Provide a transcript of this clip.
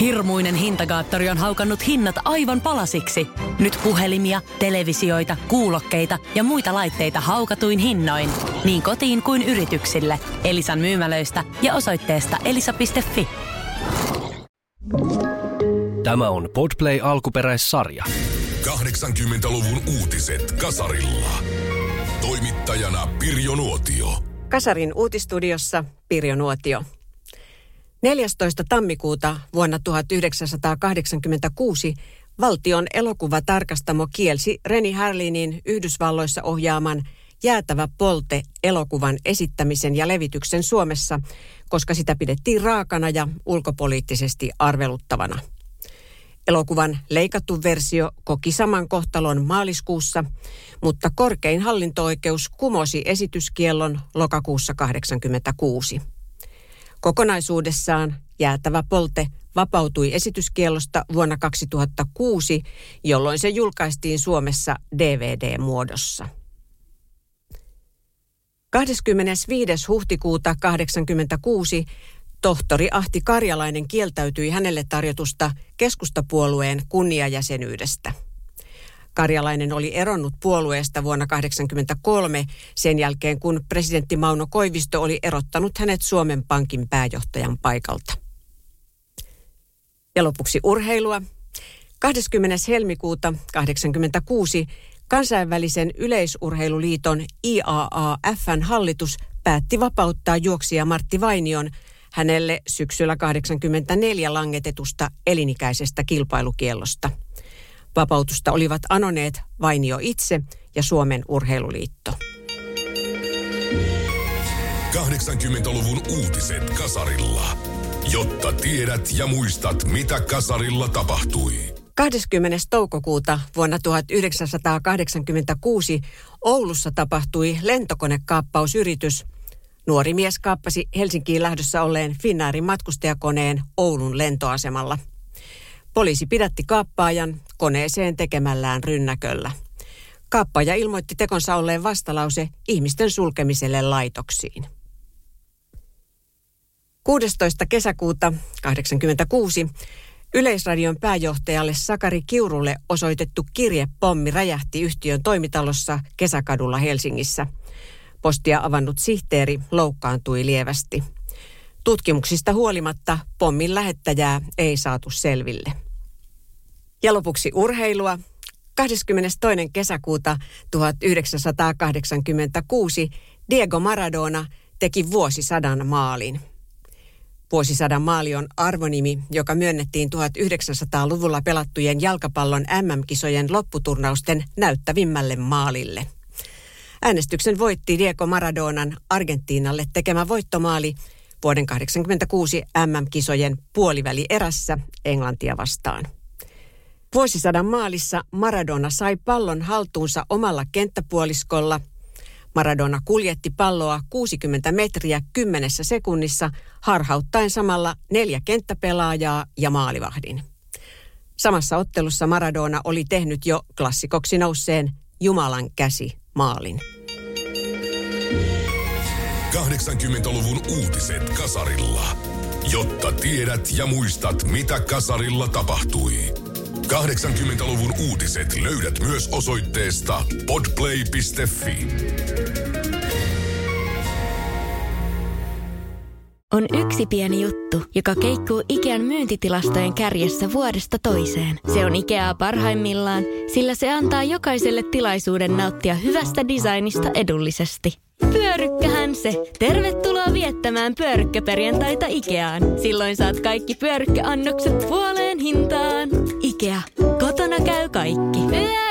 Hirmuinen hintakaattori on haukannut hinnat aivan palasiksi. Nyt puhelimia, televisioita, kuulokkeita ja muita laitteita haukatuin hinnoin. Niin kotiin kuin yrityksille. Elisan myymälöistä ja osoitteesta elisa.fi. Tämä on Podplay alkuperäissarja. 80-luvun uutiset Kasarilla. Toimittajana Pirjo Nuotio. Kasarin uutistudiossa Pirjo Nuotio. 14. tammikuuta vuonna 1986 valtion elokuvatarkastamo kielsi Reni Harlinin Yhdysvalloissa ohjaaman Jäätävä polte elokuvan esittämisen ja levityksen Suomessa, koska sitä pidettiin raakana ja ulkopoliittisesti arveluttavana. Elokuvan leikattu versio koki saman kohtalon maaliskuussa, mutta korkein hallinto-oikeus kumosi esityskiellon lokakuussa 1986. Kokonaisuudessaan jäätävä polte vapautui esityskielosta vuonna 2006, jolloin se julkaistiin Suomessa DVD-muodossa. 25. huhtikuuta 1986 tohtori Ahti Karjalainen kieltäytyi hänelle tarjotusta keskustapuolueen kunniajäsenyydestä. Karjalainen oli eronnut puolueesta vuonna 1983 sen jälkeen, kun presidentti Mauno Koivisto oli erottanut hänet Suomen Pankin pääjohtajan paikalta. Ja lopuksi urheilua. 20. helmikuuta 1986 kansainvälisen yleisurheiluliiton IAAFn hallitus päätti vapauttaa juoksija Martti Vainion hänelle syksyllä 1984 langetetusta elinikäisestä kilpailukiellosta – Vapautusta olivat anoneet Vainio itse ja Suomen urheiluliitto. 80-luvun uutiset Kasarilla. Jotta tiedät ja muistat, mitä Kasarilla tapahtui. 20. toukokuuta vuonna 1986 Oulussa tapahtui lentokonekaappausyritys. Nuori mies kaappasi Helsinkiin lähdössä olleen Finnaarin matkustajakoneen Oulun lentoasemalla. Poliisi pidätti kaappaajan koneeseen tekemällään rynnäköllä. Kaappaaja ilmoitti tekonsa olleen vastalause ihmisten sulkemiselle laitoksiin. 16. kesäkuuta 1986 Yleisradion pääjohtajalle Sakari Kiurulle osoitettu kirjepommi räjähti yhtiön toimitalossa Kesäkadulla Helsingissä. Postia avannut sihteeri loukkaantui lievästi. Tutkimuksista huolimatta pommin lähettäjää ei saatu selville. Ja lopuksi urheilua. 22. kesäkuuta 1986 Diego Maradona teki vuosisadan maalin. Vuosisadan maali on arvonimi, joka myönnettiin 1900-luvulla pelattujen jalkapallon MM-kisojen lopputurnausten näyttävimmälle maalille. Äänestyksen voitti Diego Maradonan Argentiinalle tekemä voittomaali vuoden 1986 MM-kisojen puoliväli erässä Englantia vastaan. Vuosisadan maalissa Maradona sai pallon haltuunsa omalla kenttäpuoliskolla. Maradona kuljetti palloa 60 metriä kymmenessä sekunnissa, harhauttaen samalla neljä kenttäpelaajaa ja maalivahdin. Samassa ottelussa Maradona oli tehnyt jo klassikoksi nousseen Jumalan käsi maalin. 80-luvun uutiset Kasarilla. Jotta tiedät ja muistat, mitä Kasarilla tapahtui. 80-luvun uutiset löydät myös osoitteesta podplay.fi. On yksi pieni juttu, joka keikkuu Ikean myyntitilastojen kärjessä vuodesta toiseen. Se on Ikeaa parhaimmillaan, sillä se antaa jokaiselle tilaisuuden nauttia hyvästä designista edullisesti. Pyörykkähän se. Tervetuloa viettämään pyörykkäperjantaita Ikeaan. Silloin saat kaikki pyörykkäannokset puoleen hintaan. Ikea. Kotona käy kaikki. Yeah!